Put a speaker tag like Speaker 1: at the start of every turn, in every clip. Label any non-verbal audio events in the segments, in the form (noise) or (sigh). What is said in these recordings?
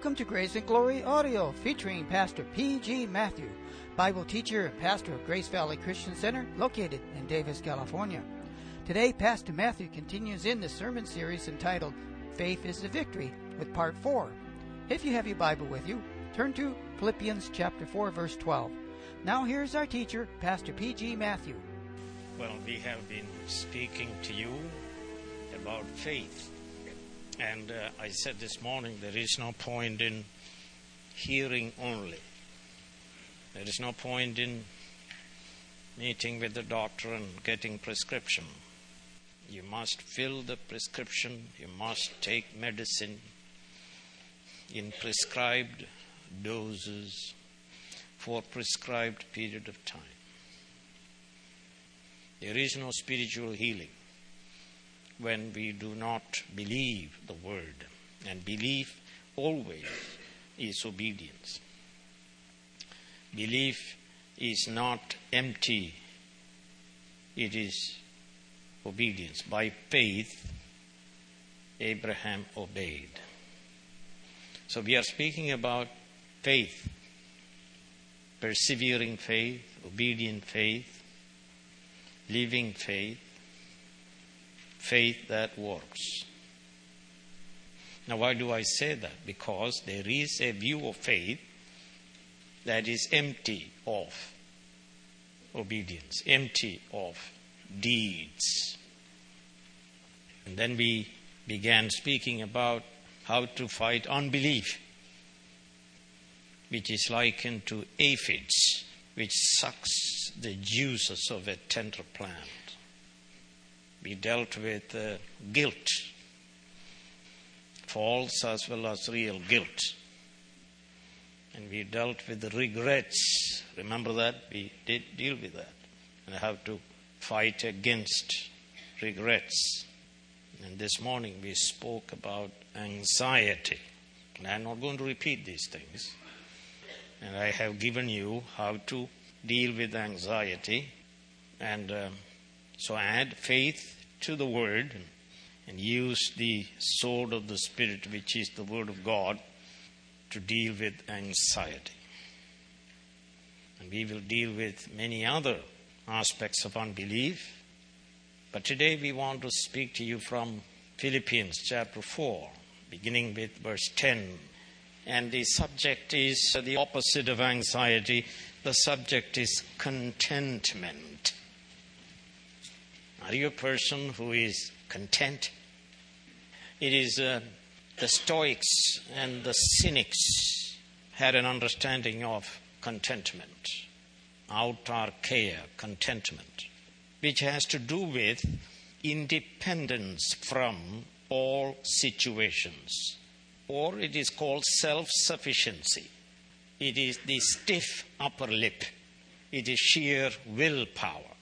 Speaker 1: Welcome to Grace and Glory Audio featuring Pastor P.G. Matthew, Bible teacher and pastor of Grace Valley Christian Center located in Davis, California. Today, Pastor Matthew continues in the sermon series entitled Faith is the Victory with part 4. If you have your Bible with you, turn to Philippians chapter 4 verse 12. Now here's our teacher, Pastor P.G. Matthew.
Speaker 2: Well, we have been speaking to you about faith. And uh, I said this morning there is no point in hearing only. There is no point in meeting with the doctor and getting prescription. You must fill the prescription, you must take medicine in prescribed doses for prescribed period of time. There is no spiritual healing when we do not believe the word. And belief always is obedience. Belief is not empty, it is obedience. By faith, Abraham obeyed. So we are speaking about faith, persevering faith, obedient faith, living faith faith that works. Now, why do I say that? Because there is a view of faith that is empty of obedience, empty of deeds. And then we began speaking about how to fight unbelief, which is likened to aphids, which sucks the juices of a tender plant we dealt with uh, guilt, false as well as real guilt. And we dealt with the regrets. Remember that? We did deal with that. And how to fight against regrets. And this morning we spoke about anxiety. And I'm not going to repeat these things. And I have given you how to deal with anxiety. And. Um, so add faith to the word and use the sword of the Spirit, which is the word of God, to deal with anxiety. And we will deal with many other aspects of unbelief. But today we want to speak to you from Philippians chapter 4, beginning with verse 10. And the subject is the opposite of anxiety. The subject is contentment. Are you a person who is content? It is uh, the Stoics and the Cynics had an understanding of contentment, autarkeia, contentment, which has to do with independence from all situations, or it is called self sufficiency. It is the stiff upper lip, it is sheer willpower.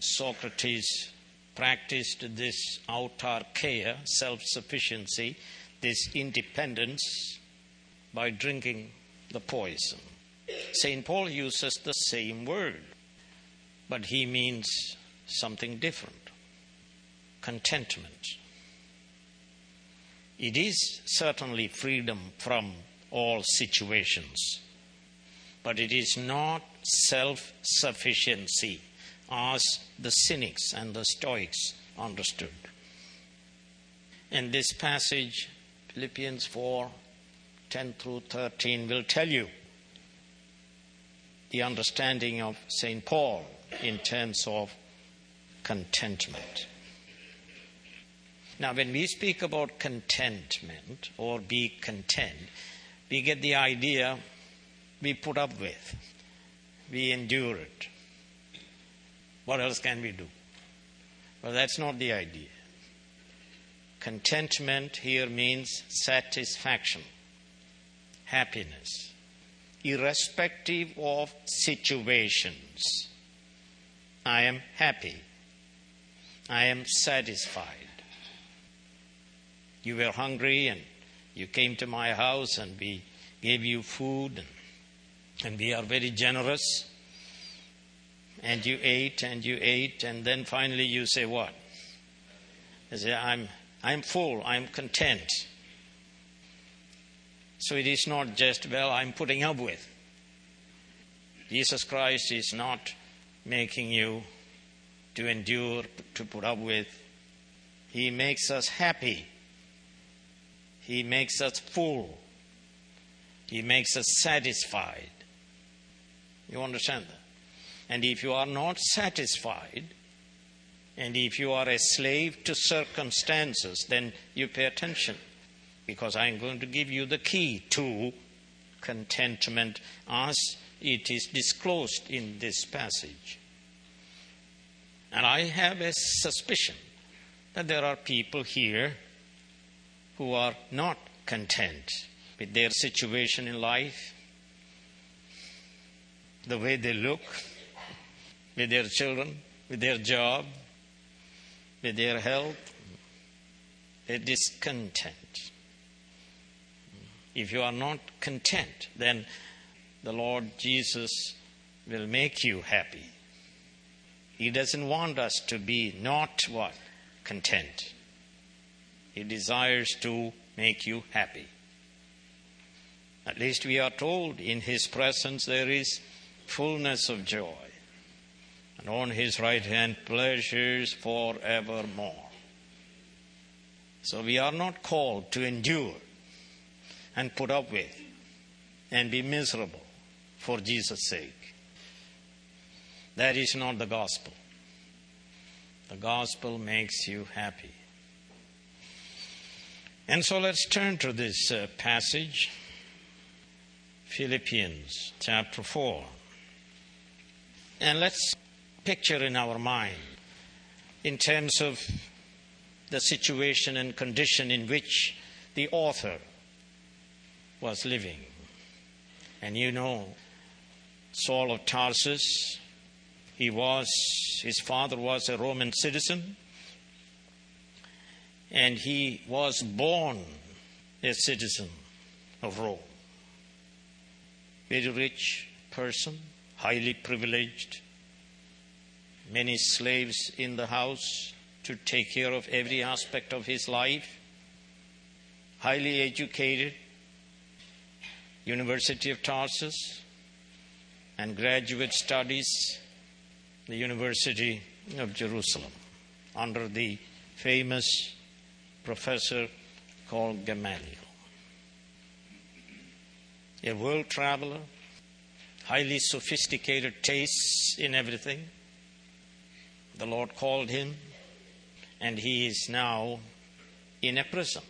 Speaker 2: Socrates practiced this autarkeia, self sufficiency, this independence, by drinking the poison. St. Paul uses the same word, but he means something different contentment. It is certainly freedom from all situations, but it is not self sufficiency as the Cynics and the Stoics understood. In this passage, Philippians 4 10 through 13 will tell you the understanding of St. Paul in terms of contentment. Now, when we speak about contentment or be content, we get the idea we put up with, we endure it, what else can we do? Well, that's not the idea. Contentment here means satisfaction, happiness, irrespective of situations. I am happy. I am satisfied. You were hungry and you came to my house and we gave you food and, and we are very generous and you ate and you ate, and then finally you say, What? You say, I'm, I'm full, I'm content. So it is not just, well, I'm putting up with. Jesus Christ is not making you to endure, to put up with. He makes us happy. He makes us full. He makes us satisfied. You understand that? And if you are not satisfied, and if you are a slave to circumstances, then you pay attention. Because I'm going to give you the key to contentment as it is disclosed in this passage. And I have a suspicion that there are people here who are not content with their situation in life, the way they look, with their children, with their job, with their health, a discontent. If you are not content, then the Lord Jesus will make you happy. He doesn't want us to be not what? Content. He desires to make you happy. At least we are told in His presence there is fullness of joy, and on His right hand pleasures forevermore. So we are not called to endure and put up with and be miserable for Jesus' sake. That is not the gospel. The gospel makes you happy. And so let's turn to this uh, passage, Philippians chapter 4. And let's picture in our mind, in terms of the situation and condition in which the author was living. And you know, Saul of Tarsus, he was, his father was a Roman citizen, and he was born a citizen of Rome. Very rich person, highly privileged, many slaves in the house to take care of every aspect of his life, highly educated, University of Tarsus, and graduate studies, the University of Jerusalem, under the famous professor called Gamaliel. A world traveler, highly sophisticated tastes in everything. The Lord called him, and he is now in a prison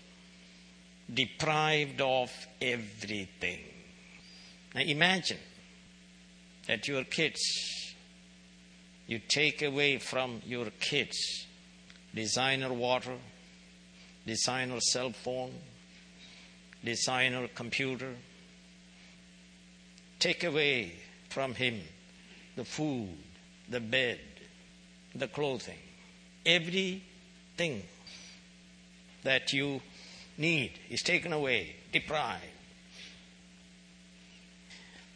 Speaker 2: deprived of everything. Now imagine that your kids, you take away from your kids designer water, designer cell phone, designer computer. Take away from him the food, the bed, the clothing, everything that you need is taken away, deprived.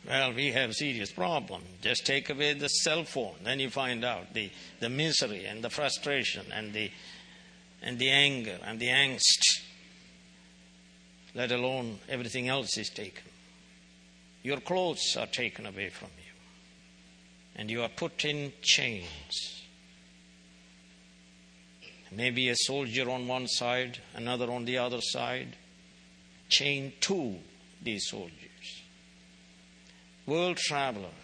Speaker 2: Well, we have serious problem. Just take away the cell phone, then you find out the, the misery and the frustration and the and the anger and the angst. Let alone everything else is taken. Your clothes are taken away from you. And you are put in chains. Maybe a soldier on one side, another on the other side, chained to these soldiers. World traveler,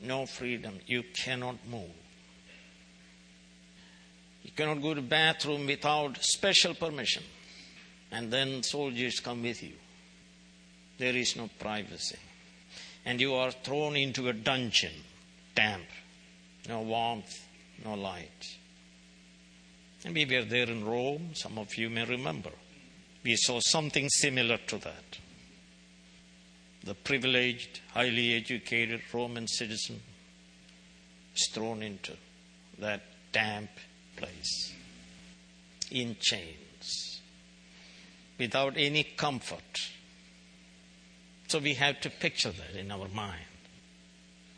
Speaker 2: no freedom. You cannot move. You cannot go to bathroom without special permission. And then soldiers come with you. There is no privacy. And you are thrown into a dungeon, damp, no warmth, no light. And we were there in Rome, some of you may remember. We saw something similar to that. The privileged, highly educated Roman citizen is thrown into that damp place in chains without any comfort. So we have to picture that in our mind.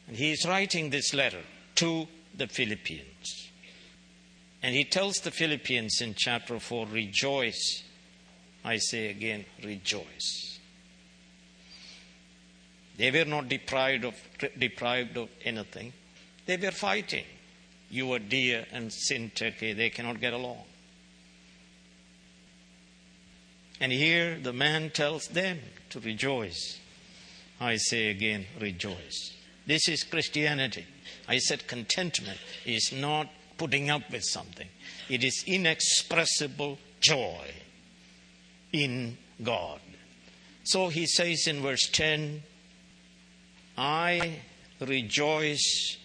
Speaker 2: And he is writing this letter to the Philippians. And he tells the Philippians in chapter 4 rejoice. I say again, rejoice. They were not deprived of, deprived of anything. They were fighting. Euodia and Syntyche, they cannot get along. And here the man tells them to rejoice. I say again, rejoice. This is Christianity. I said contentment is not putting up with something, it is inexpressible joy in God. So he says in verse 10 I rejoice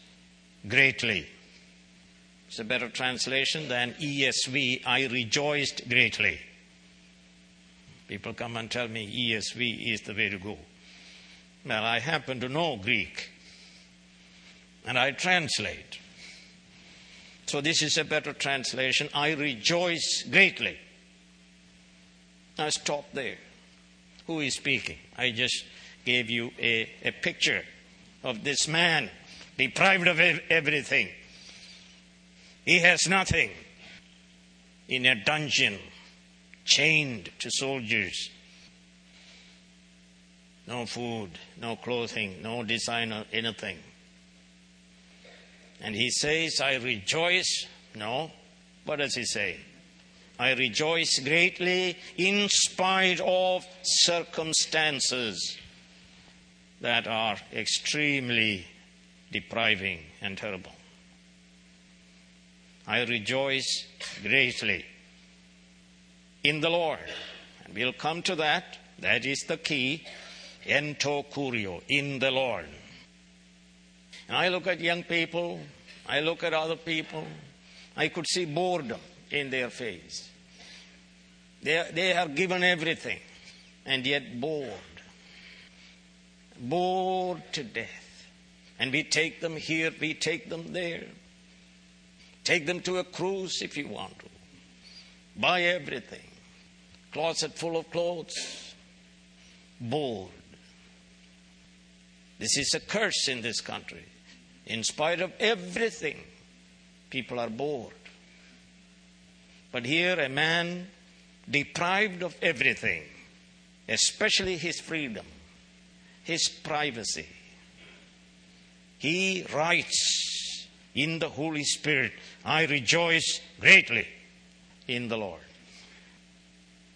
Speaker 2: greatly. It's a better translation than ESV. I rejoiced greatly. People come and tell me ESV is the way to go. Well, I happen to know Greek and I translate. So this is a better translation. I rejoice greatly. Now stop there. Who is speaking? I just gave you a, a picture of this man deprived of everything. He has nothing in a dungeon, chained to soldiers. No food, no clothing, no design or anything. And he says, I rejoice. No. What does he say? I rejoice greatly in spite of circumstances that are extremely depriving and terrible. I rejoice greatly in the Lord. And we'll come to that. That is the key. Ento kurio, in the Lord. And I look at young people, I look at other people, I could see boredom in their face. They, they are given everything and yet bored bored to death. And we take them here, we take them there. Take them to a cruise if you want to. Buy everything. Closet full of clothes. Bored. This is a curse in this country. In spite of everything, people are bored. But here, a man deprived of everything, especially his freedom, his privacy. He writes in the Holy Spirit, I rejoice greatly in the Lord.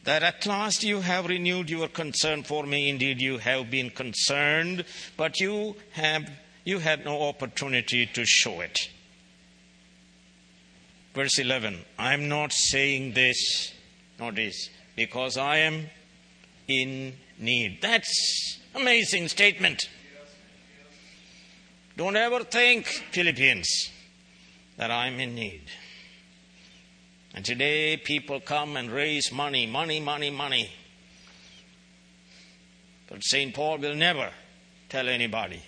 Speaker 2: That at last you have renewed your concern for me. Indeed, you have been concerned, but you have you had no opportunity to show it. Verse 11 I am not saying this, notice, because I am in need. That's Amazing statement. Don't ever think, Philippians, that I'm in need. And today people come and raise money, money, money, money. But St. Paul will never tell anybody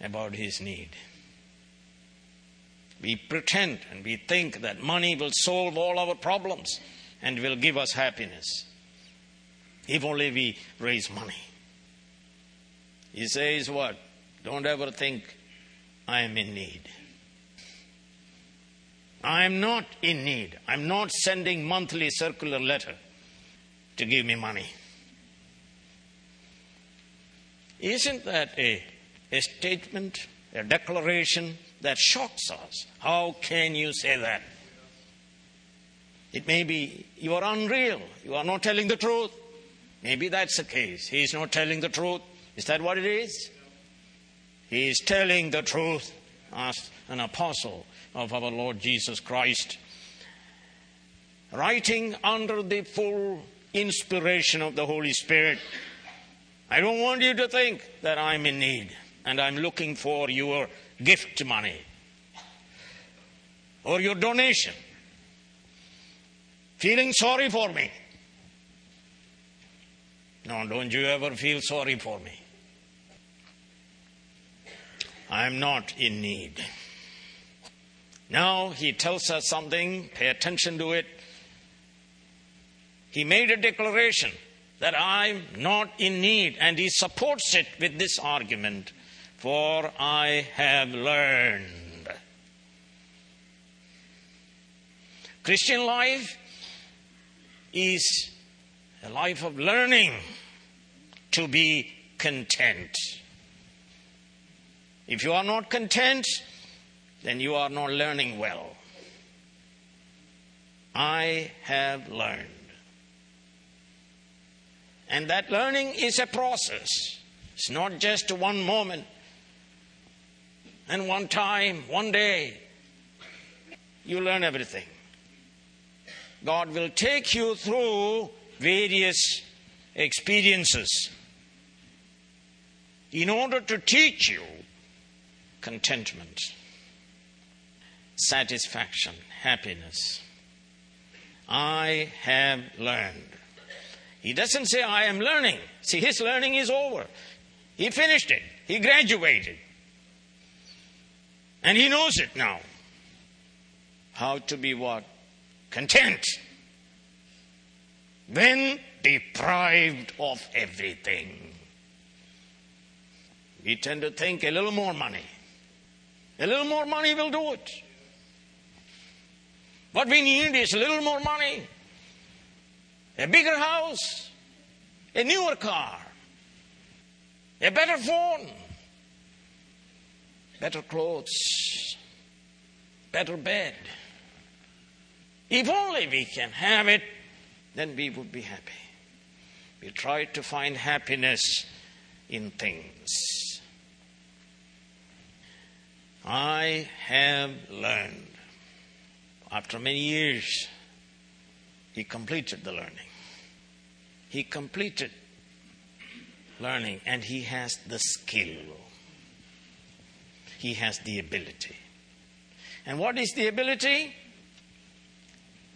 Speaker 2: about his need. We pretend and we think that money will solve all our problems and will give us happiness if only we raise money. He says, What? Don't ever think I am in need. I am not in need. I'm not sending monthly circular letter to give me money. Isn't that a, a statement, a declaration that shocks us? How can you say that? It may be you are unreal. You are not telling the truth. Maybe that's the case. He is not telling the truth. Is that what it is? He is telling the truth as an apostle of our Lord Jesus Christ, writing under the full inspiration of the Holy Spirit. I don't want you to think that I'm in need and I'm looking for your gift money or your donation. Feeling sorry for me. No, don't you ever feel sorry for me. I am not in need. Now he tells us something, pay attention to it. He made a declaration that I'm not in need, and he supports it with this argument for I have learned. Christian life is a life of learning to be content. If you are not content, then you are not learning well. I have learned. And that learning is a process. It's not just one moment and one time, one day. You learn everything. God will take you through various experiences in order to teach you contentment, satisfaction, happiness. I have learned. He doesn't say, I am learning. See, his learning is over. He finished it, he graduated. And he knows it now. How to be what? Content. When deprived of everything. We tend to think a little more money. A little more money will do it. What we need is a little more money, a bigger house, a newer car, a better phone, better clothes, better bed. If only we can have it, then we would be happy. We try to find happiness in things. I have learned. After many years, he completed the learning. He completed learning and he has the skill. He has the ability. And what is the ability?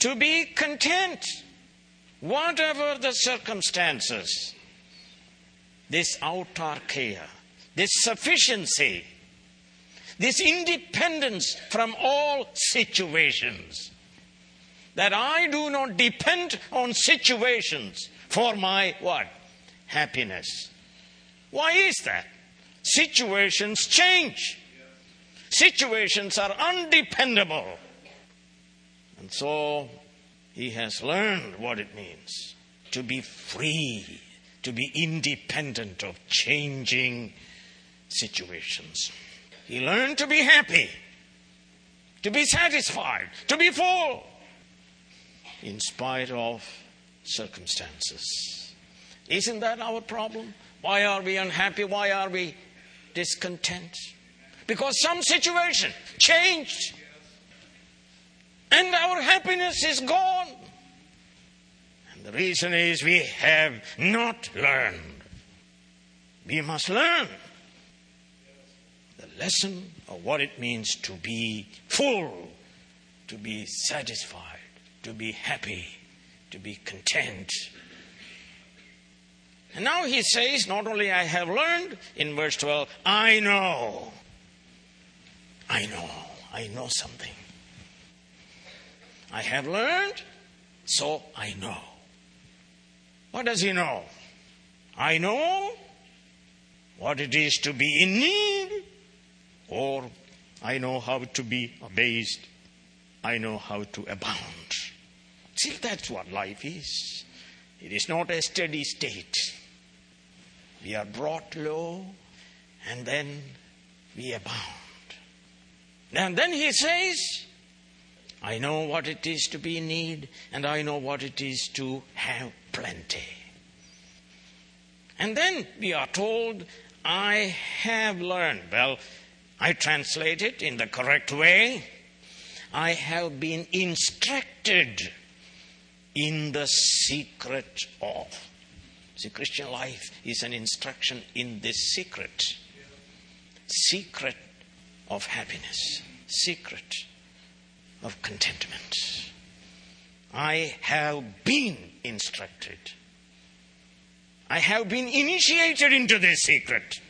Speaker 2: To be content, whatever the circumstances. This autarkia, this sufficiency, this independence from all situations. That I do not depend on situations for my what? Happiness. Why is that? Situations change. Situations are undependable. And so he has learned what it means to be free, to be independent of changing situations. He learned to be happy, to be satisfied, to be full, in spite of circumstances. Isn't that our problem? Why are we unhappy? Why are we discontent? Because some situation changed and our happiness is gone. And the reason is we have not learned. We must learn the lesson of what it means to be full, to be satisfied, to be happy, to be content. And now he says, not only I have learned, in verse 12, I know. I know. I know something. I have learned, so I know. What does he know? I know what it is to be in need, or I know how to be abased. I know how to abound. See, that's what life is. It is not a steady state. We are brought low and then we abound. And then he says, I know what it is to be in need, and I know what it is to have plenty. And then we are told, I have learned. Well, I translate it in the correct way. I have been instructed in the secret of. See, Christian life is an instruction in this secret. Secret of happiness. Secret of contentment. I have been instructed. I have been initiated into this secret.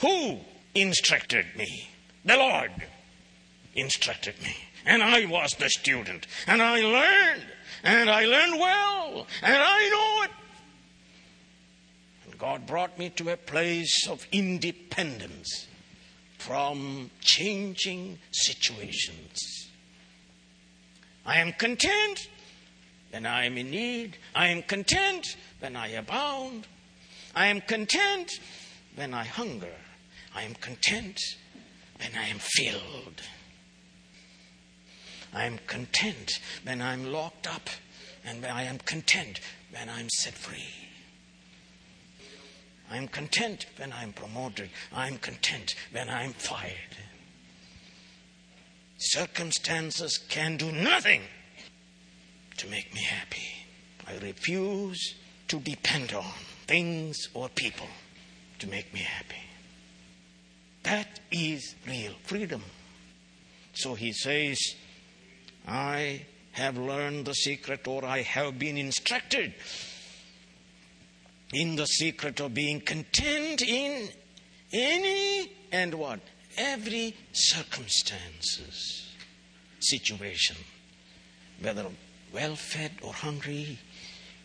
Speaker 2: Who instructed me? The Lord instructed me. And I was the student. And I learned. And I learned well. And I know it. And God brought me to a place of independence from changing situations. I am content when I am in need. I am content when I abound. I am content when I hunger. I am content when I am filled. I am content when I'm locked up, and I am content when I'm set free. I am content when I'm promoted. I am content when I'm fired. Circumstances can do nothing to make me happy. I refuse to depend on things or people to make me happy. That is real freedom. So he says, I have learned the secret or I have been instructed in the secret of being content in any and what? Every circumstances, situation, whether well fed or hungry,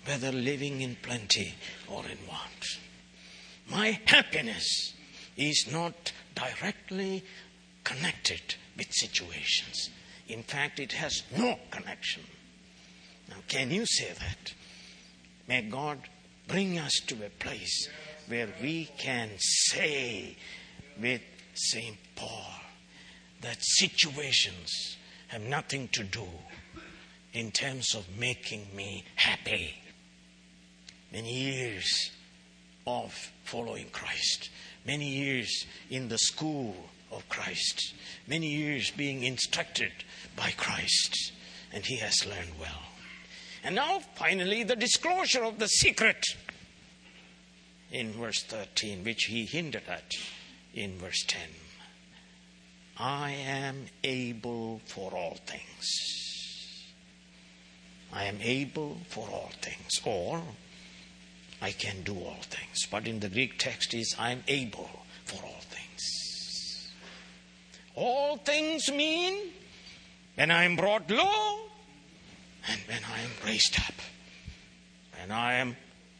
Speaker 2: whether living in plenty or in want. My happiness is not directly connected with situations. In fact, it has no connection. Now, can you say that? May God bring us to a place where we can say with St. Paul that situations have nothing to do in terms of making me happy. Many years of following Christ, many years in the school of Christ, many years being instructed by Christ, and he has learned well. And now, finally, the disclosure of the secret in verse 13, which he hinted at in verse 10. I am able for all things. I am able for all things. Or, I can do all things. But in the Greek text is, I am able for all things. All things mean when I am brought low and when I am raised up. When I am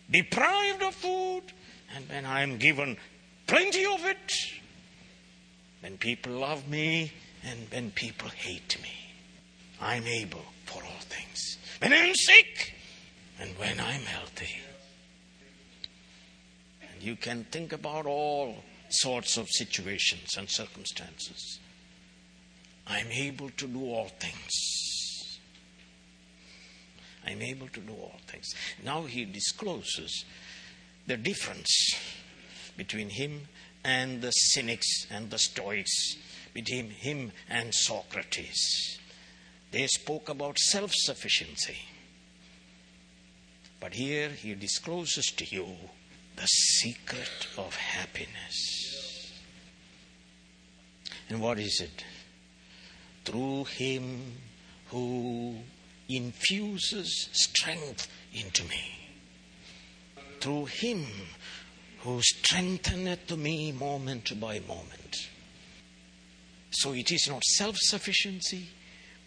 Speaker 2: deprived of food and when I am given plenty of it. When people love me and when people hate me. I'm able for all things. When I'm sick and when I'm healthy. And you can think about all sorts of situations and circumstances. I'm able to do all things. I'm able to do all things. Now he discloses the difference between him and the cynics and the stoics, between him and Socrates. They spoke about self sufficiency. But here he discloses to you the secret of happiness. And what is it? Through him who infuses strength into me. Through him who strengtheneth me moment by moment. So it is not self sufficiency,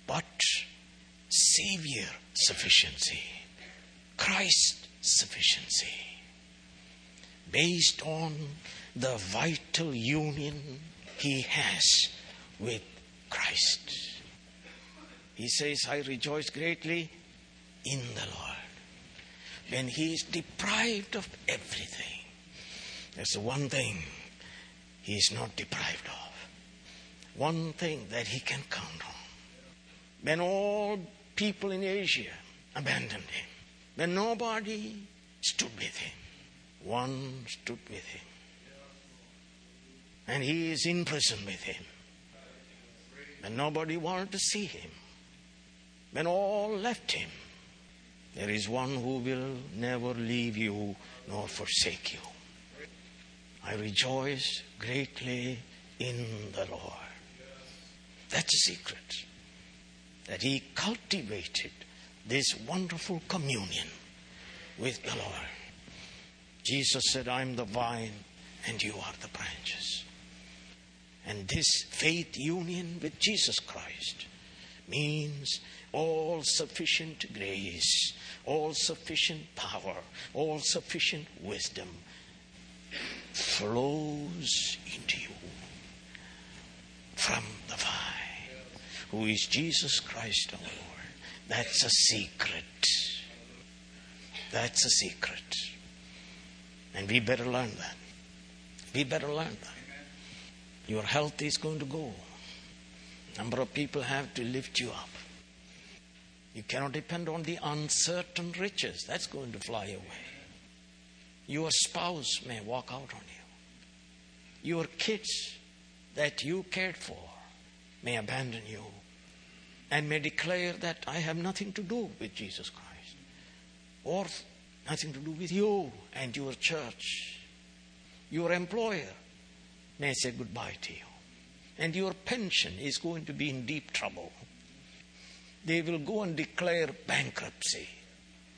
Speaker 2: but Savior sufficiency, Christ sufficiency, based on the vital union he has with Christ. He says, I rejoice greatly in the Lord. When he is deprived of everything, there's one thing he is not deprived of. One thing that he can count on. When all people in Asia abandoned him, when nobody stood with him, one stood with him. And he is in prison with him. When nobody wanted to see him, when all left him, there is one who will never leave you nor forsake you. I rejoice greatly in the Lord. That's a secret. That he cultivated this wonderful communion with the Lord. Jesus said, I'm the vine and you are the branches. And this faith union with Jesus Christ means all sufficient grace, all sufficient power, all sufficient wisdom flows into you from the vine, who is Jesus Christ our Lord. That's a secret. That's a secret. And we better learn that. We better learn that. Your health is going to go. Number of people have to lift you up. You cannot depend on the uncertain riches. That's going to fly away. Your spouse may walk out on you. Your kids that you cared for may abandon you and may declare that I have nothing to do with Jesus Christ or nothing to do with you and your church. Your employer may say goodbye to you. And your pension is going to be in deep trouble. They will go and declare bankruptcy,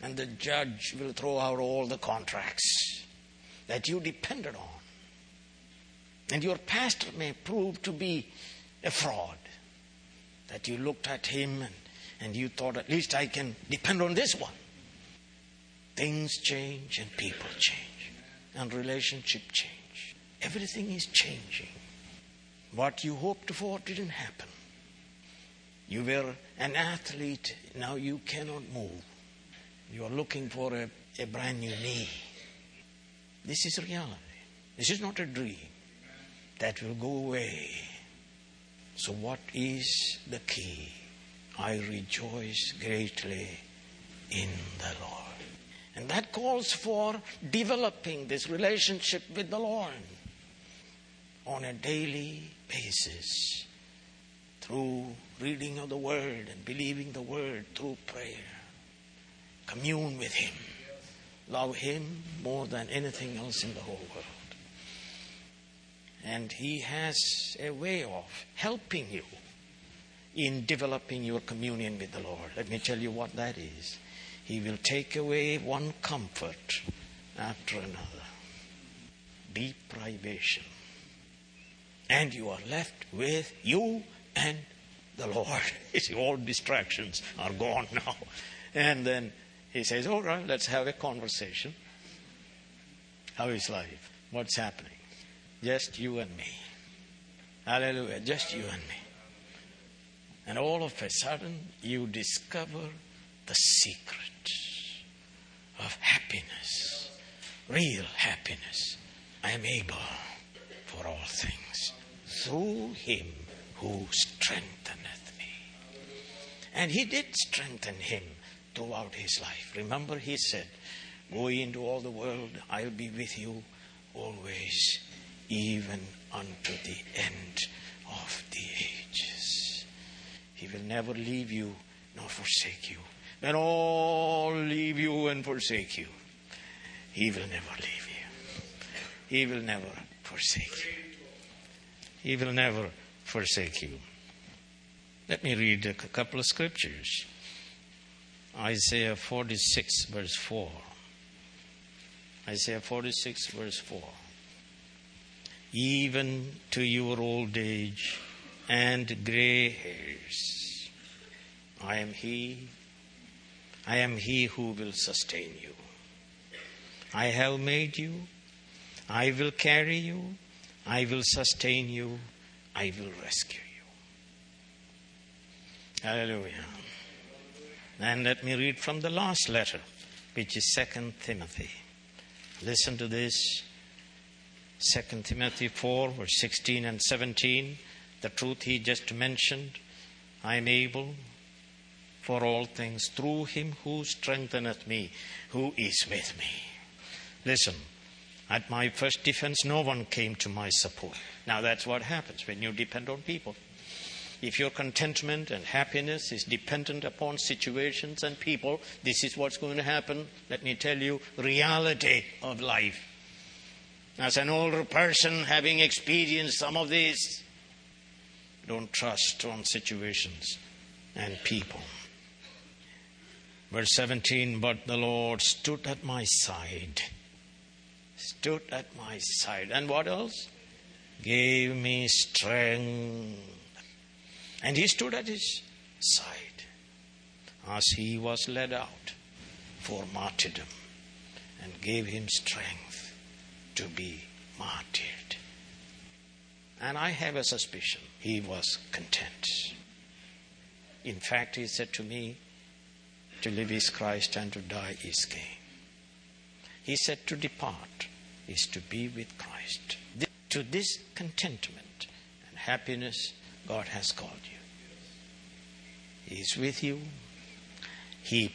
Speaker 2: and the judge will throw out all the contracts that you depended on. And your pastor may prove to be a fraud. That you looked at him and, and you thought, at least I can depend on this one. Things change and people change, and relationship change. Everything is changing. What you hoped for didn't happen. You were an athlete, now you cannot move. You are looking for a, a brand new knee. This is reality. This is not a dream that will go away. So, what is the key? I rejoice greatly in the Lord. And that calls for developing this relationship with the Lord on a daily basis through reading of the Word and believing the Word through prayer. Commune with Him. Love Him more than anything else in the whole world. And He has a way of helping you in developing your communion with the Lord. Let me tell you what that is. He will take away one comfort after another. Deprivation. And you are left with you and the Lord. (laughs) You see, all distractions are gone (laughs) now. And then he says, All right, let's have a conversation. How is life? What's happening? Just you and me. Hallelujah. Just you and me. And all of a sudden, you discover the secret of happiness, real happiness. I am able for all things through him who strengtheneth me. And he did strengthen him throughout his life. Remember, he said, Go into all the world, I'll be with you always, even unto the end of the ages. He will never leave you nor forsake you. When all leave you and forsake you, He will never leave you. He will never forsake you. He will never forsake you. Let me read a couple of scriptures. Isaiah 46, verse 4. Isaiah 46, verse 4. Even to your old age and gray hairs, I am He, I am He who will sustain you. I have made you, I will carry you, I will sustain you, I will rescue. Hallelujah. And let me read from the last letter, which is Second Timothy. Listen to this. Second Timothy 4, verse 16 and 17. The truth he just mentioned. I am able for all things through him who strengtheneth me, who is with me. Listen, at my first defense, no one came to my support. Now, that's what happens when you depend on people. If your contentment and happiness is dependent upon situations and people, this is what's going to happen. Let me tell you, reality of life. As an older person having experienced some of this, don't trust on situations and people. Verse 17, but the Lord stood at my side. Stood at my side. And what else? Gave me strength. And he stood at his side as he was led out for martyrdom and gave him strength to be martyred. And I have a suspicion he was content. In fact, he said to me, to live is Christ and to die is gain. He said to depart is to be with Christ. To this contentment and happiness, God has called you. He is with you. He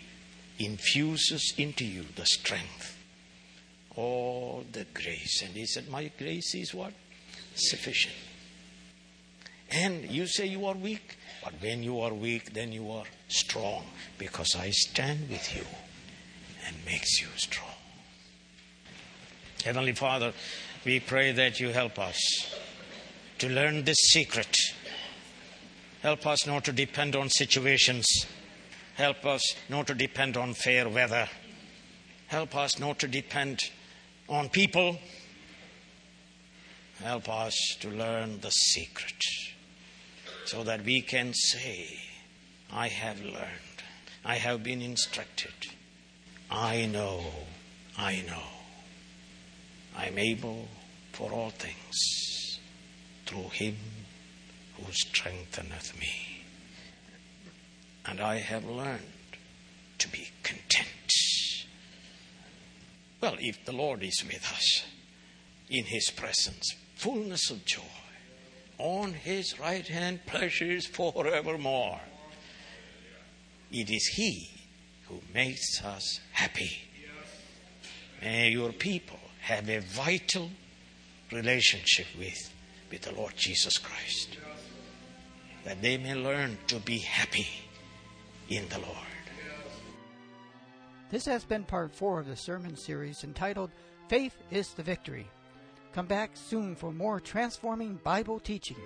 Speaker 2: infuses into you the strength, all the grace. And He said, My grace is what? Sufficient. And you say you are weak, but when you are weak, then you are strong because I stand with you and makes you strong. Heavenly Father, we pray that you help us to learn this secret. Help us not to depend on situations. Help us not to depend on fair weather. Help us not to depend on people. Help us to learn the secret so that we can say, I have learned, I have been instructed, I know, I know. I am able for all things through him who strengtheneth me. And I have learned to be content. Well, if the Lord is with us, in his presence, fullness of joy, on his right hand, pleasures forevermore. It is he who makes us happy. May your people have a vital relationship with, with the Lord Jesus Christ. That they may learn to be happy in the Lord.
Speaker 1: This has been part four of the sermon series entitled Faith is the Victory. Come back soon for more transforming Bible teaching.